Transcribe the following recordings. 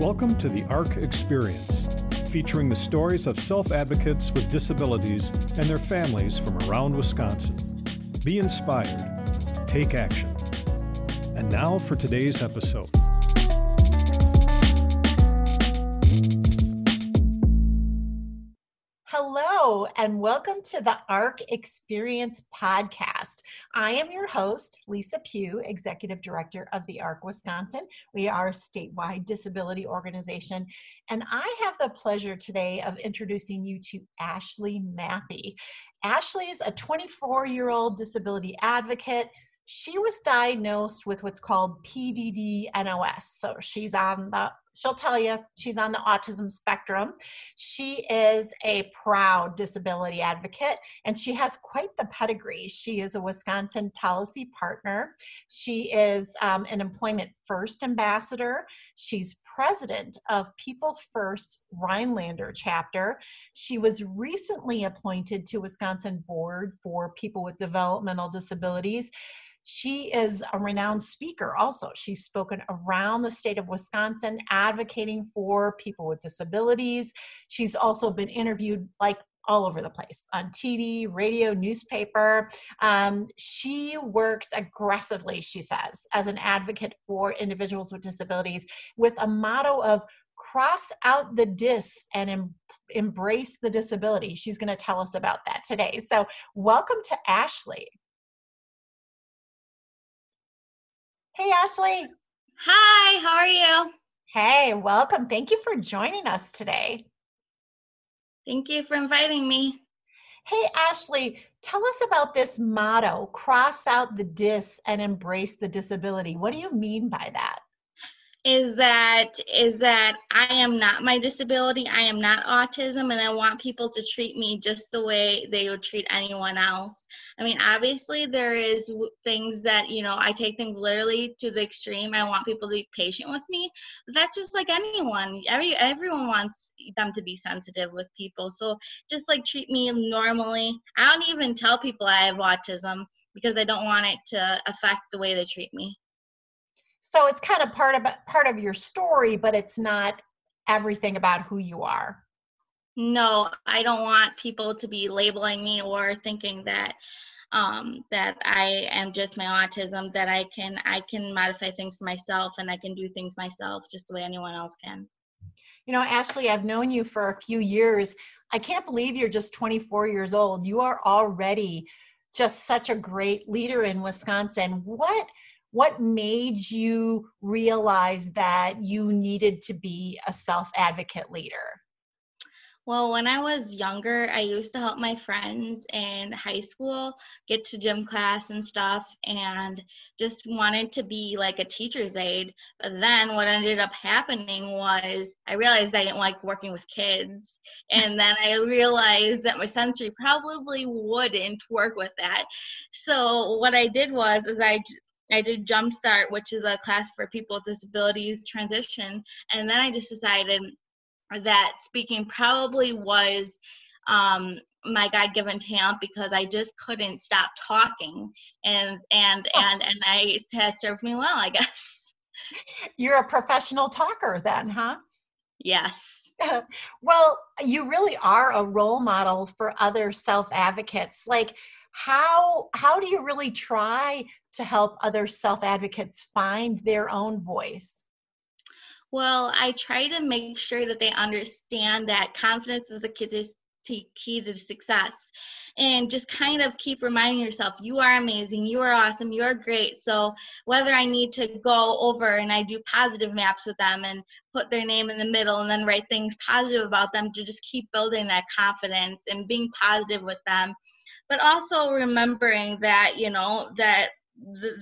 Welcome to the ARC Experience, featuring the stories of self advocates with disabilities and their families from around Wisconsin. Be inspired, take action. And now for today's episode. Hello, and welcome to the ARC Experience podcast. I am your host, Lisa Pugh, Executive Director of the ARC Wisconsin. We are a statewide disability organization, and I have the pleasure today of introducing you to Ashley Mathy. Ashley is a 24 year old disability advocate she was diagnosed with what's called PDD NOS. So she's on the she'll tell you she's on the autism spectrum. She is a proud disability advocate and she has quite the pedigree. She is a Wisconsin policy partner. She is um, an Employment First ambassador. She's president of People First Rhinelander chapter. She was recently appointed to Wisconsin Board for People with Developmental Disabilities. She is a renowned speaker also. She's spoken around the state of Wisconsin advocating for people with disabilities. She's also been interviewed like all over the place on TV, radio, newspaper. Um, she works aggressively, she says, as an advocate for individuals with disabilities with a motto of cross out the dis and em- embrace the disability. She's going to tell us about that today. So, welcome to Ashley. Hey, Ashley. Hi, how are you? Hey, welcome. Thank you for joining us today. Thank you for inviting me. Hey, Ashley, tell us about this motto cross out the dis and embrace the disability. What do you mean by that? Is that is that I am not my disability. I am not autism and I want people to treat me just the way they would treat anyone else. I mean, obviously there is things that, you know, I take things literally to the extreme. I want people to be patient with me. But that's just like anyone. Every everyone wants them to be sensitive with people. So just like treat me normally. I don't even tell people I have autism because I don't want it to affect the way they treat me so it's kind of part of part of your story but it's not everything about who you are. No i don't want people to be labeling me or thinking that um, that i am just my autism that i can i can modify things for myself and i can do things myself just the way anyone else can. You know ashley i've known you for a few years. I can't believe you're just 24 years old. You are already just such a great leader in wisconsin. What what made you realize that you needed to be a self advocate leader? Well, when I was younger, I used to help my friends in high school get to gym class and stuff, and just wanted to be like a teacher's aide. But then what ended up happening was I realized I didn't like working with kids. And then I realized that my sensory probably wouldn't work with that. So what I did was is I I did Jumpstart, which is a class for people with disabilities transition, and then I just decided that speaking probably was um, my God-given talent because I just couldn't stop talking, and and oh. and and I has served me well, I guess. You're a professional talker, then, huh? Yes. well, you really are a role model for other self advocates. Like, how how do you really try to help other self advocates find their own voice? Well i try to make sure that they understand that confidence is a key to, key to success. And just kind of keep reminding yourself you are amazing you are awesome you are great. So whether i need to go over and i do positive maps with them and put their name in the middle and then write things positive about them to just keep building that confidence and being positive with them but also remembering that you know that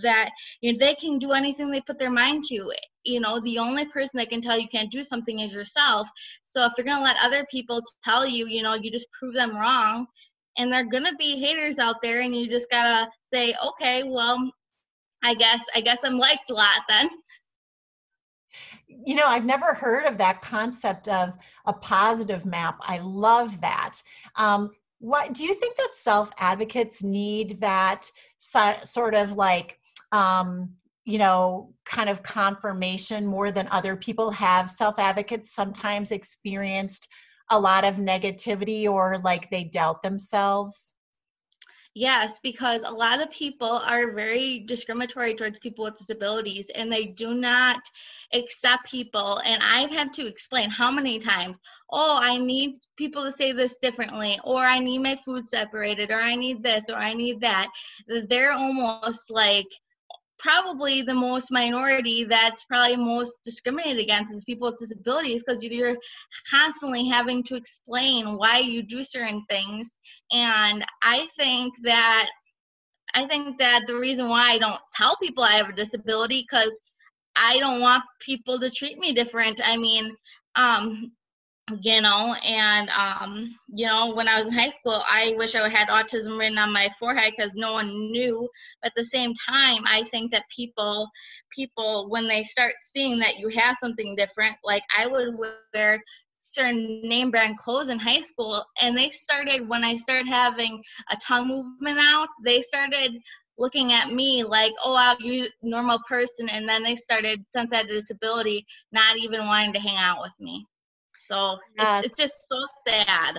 that you know, they can do anything they put their mind to. You know the only person that can tell you can't do something is yourself. So if you're going to let other people tell you you know you just prove them wrong and they're going to be haters out there and you just got to say okay well i guess i guess i'm liked a lot then. You know i've never heard of that concept of a positive map. I love that. Um, what do you think that self advocates need that so, sort of like um, you know, kind of confirmation more than other people have self advocates sometimes experienced a lot of negativity or like they doubt themselves? Yes, because a lot of people are very discriminatory towards people with disabilities and they do not accept people. And I've had to explain how many times, oh, I need people to say this differently, or I need my food separated, or I need this, or I need that. They're almost like, probably the most minority that's probably most discriminated against is people with disabilities because you're constantly having to explain why you do certain things. And i think that i think that the reason why i don't tell people i have a disability because i don't want people to treat me different. I mean um you know and um you know when i was in high school i wish i had autism written on my forehead because no one knew but at the same time i think that people people when they start seeing that you have something different like i would wear certain name brand clothes in high school and they started when i started having a tongue movement out they started looking at me like, oh, wow, you normal person. And then they started, since I had a disability, not even wanting to hang out with me. So yes. it's, it's just so sad.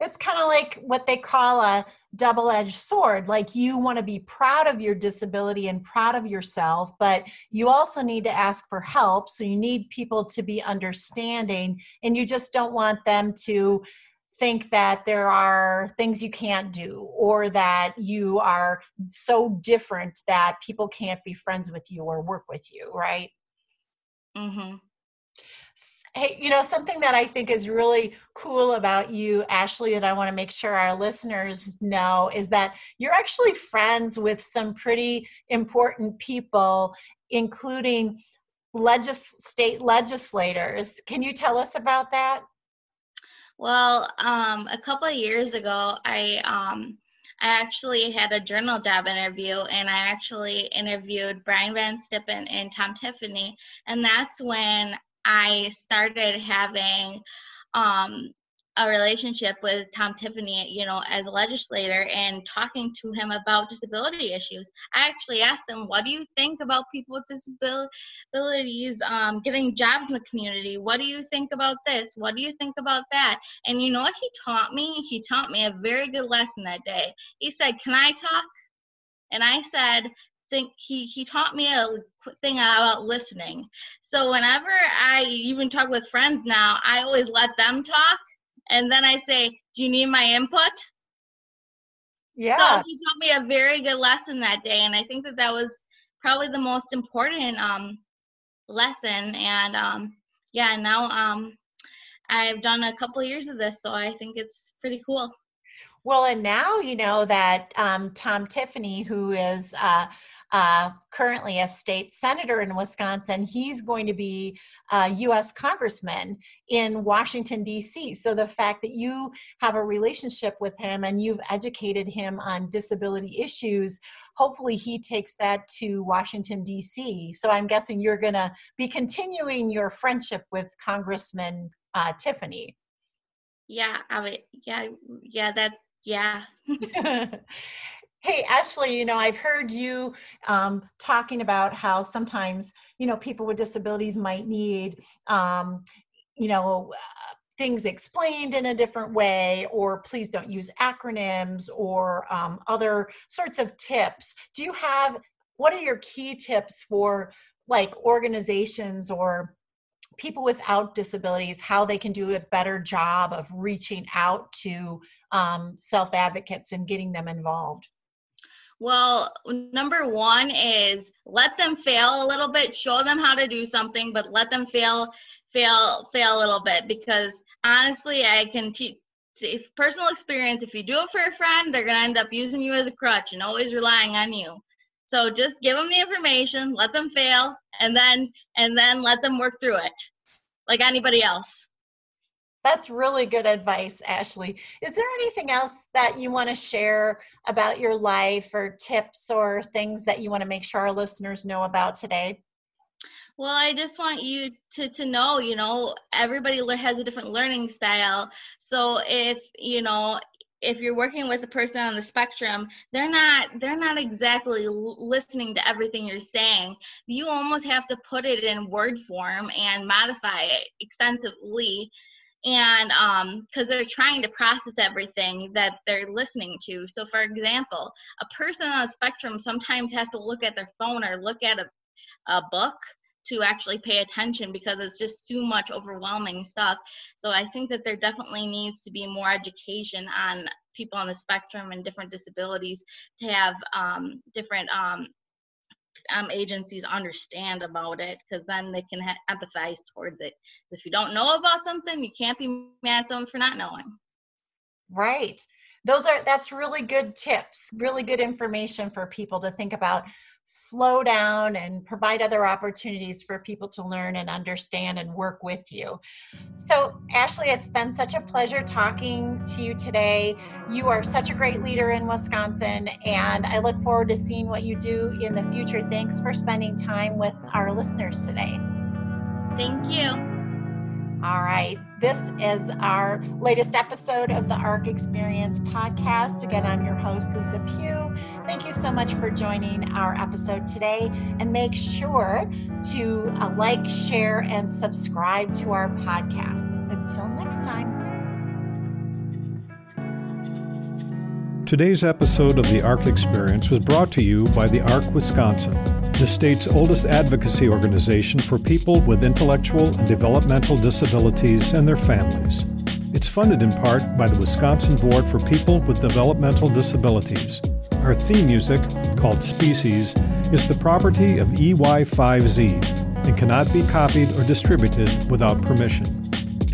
It's kind of like what they call a double edged sword. Like you want to be proud of your disability and proud of yourself, but you also need to ask for help. So you need people to be understanding, and you just don't want them to think that there are things you can't do or that you are so different that people can't be friends with you or work with you, right? Mm-hmm hey, you know, something that I think is really cool about you, Ashley, that I want to make sure our listeners know is that you're actually friends with some pretty important people, including legis- state legislators. Can you tell us about that? Well, um, a couple of years ago, I um, I actually had a journal job interview, and I actually interviewed Brian Van Stippen and Tom Tiffany, and that's when I started having um, a relationship with Tom Tiffany, you know, as a legislator and talking to him about disability issues. I actually asked him, What do you think about people with disabilities um, getting jobs in the community? What do you think about this? What do you think about that? And you know what he taught me? He taught me a very good lesson that day. He said, Can I talk? And I said, think he he taught me a thing about listening. So whenever I even talk with friends now, I always let them talk, and then I say, "Do you need my input?" Yeah. So he taught me a very good lesson that day, and I think that that was probably the most important um, lesson. And um, yeah, now um, I've done a couple of years of this, so I think it's pretty cool. Well, and now you know that um, Tom Tiffany, who is uh, uh, currently a state senator in Wisconsin. He's going to be a U.S. congressman in Washington, D.C. So the fact that you have a relationship with him and you've educated him on disability issues, hopefully he takes that to Washington, D.C. So I'm guessing you're going to be continuing your friendship with Congressman uh, Tiffany. Yeah, I mean, yeah, yeah, that, yeah. Hey, Ashley, you know, I've heard you um, talking about how sometimes, you know, people with disabilities might need, um, you know, uh, things explained in a different way, or please don't use acronyms or um, other sorts of tips. Do you have, what are your key tips for like organizations or people without disabilities, how they can do a better job of reaching out to um, self advocates and getting them involved? Well, number one is let them fail a little bit, show them how to do something, but let them fail, fail, fail a little bit because honestly, I can teach. If personal experience, if you do it for a friend, they're gonna end up using you as a crutch and always relying on you. So just give them the information, let them fail, and then and then let them work through it, like anybody else. That's really good advice, Ashley. Is there anything else that you want to share about your life or tips or things that you want to make sure our listeners know about today? Well, I just want you to, to know, you know, everybody has a different learning style. So if, you know, if you're working with a person on the spectrum they're not they're not exactly listening to everything you're saying you almost have to put it in word form and modify it extensively and um because they're trying to process everything that they're listening to so for example a person on a spectrum sometimes has to look at their phone or look at a, a book to actually pay attention because it's just too much overwhelming stuff. So I think that there definitely needs to be more education on people on the spectrum and different disabilities to have um, different um, um, agencies understand about it because then they can ha- empathize towards it. If you don't know about something, you can't be mad at someone for not knowing. Right. Those are that's really good tips, really good information for people to think about slow down and provide other opportunities for people to learn and understand and work with you. So, Ashley, it's been such a pleasure talking to you today. You are such a great leader in Wisconsin, and I look forward to seeing what you do in the future. Thanks for spending time with our listeners today. Thank you. All right. This is our latest episode of the ARC Experience podcast. Again, I'm your host, Lisa Pugh. Thank you so much for joining our episode today. And make sure to uh, like, share, and subscribe to our podcast. Until next time. Today's episode of the ARC Experience was brought to you by the ARC Wisconsin, the state's oldest advocacy organization for people with intellectual and developmental disabilities and their families. It's funded in part by the Wisconsin Board for People with Developmental Disabilities. Our theme music, called Species, is the property of EY5Z and cannot be copied or distributed without permission.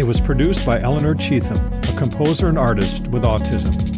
It was produced by Eleanor Cheatham, a composer and artist with autism.